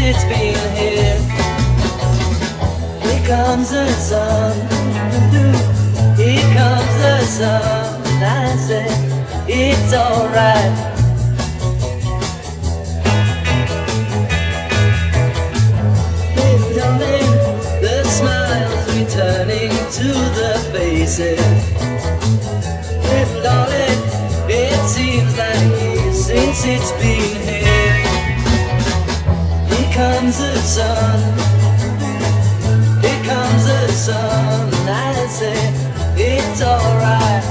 it's been here. Here comes the sun. Here comes the sun. I say it's alright. Returning to the faces. Hey, darling, it seems like years since it's been here. Comes the sun. Here comes the sun. I say it's alright.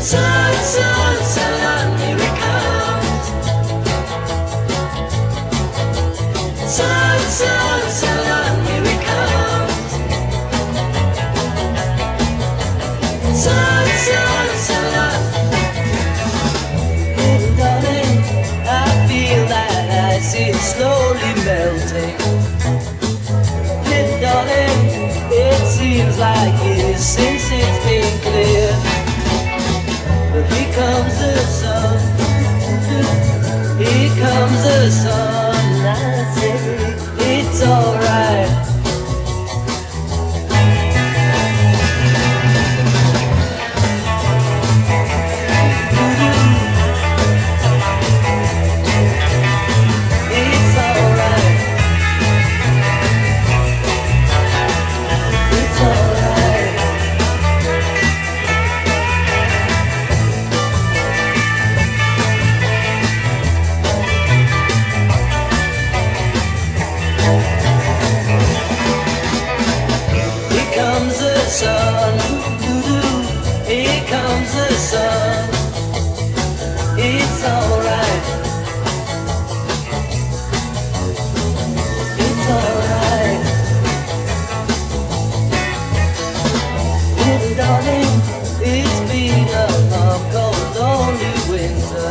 Sun, sun, sun, here it comes. Sun, sun, sun, here it comes. Sun, sun. Is slowly melting. Hey, darling, it seems like it's been a long cold only winter.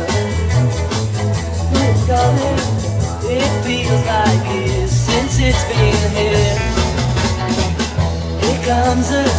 It feels like it since it's been here. It comes a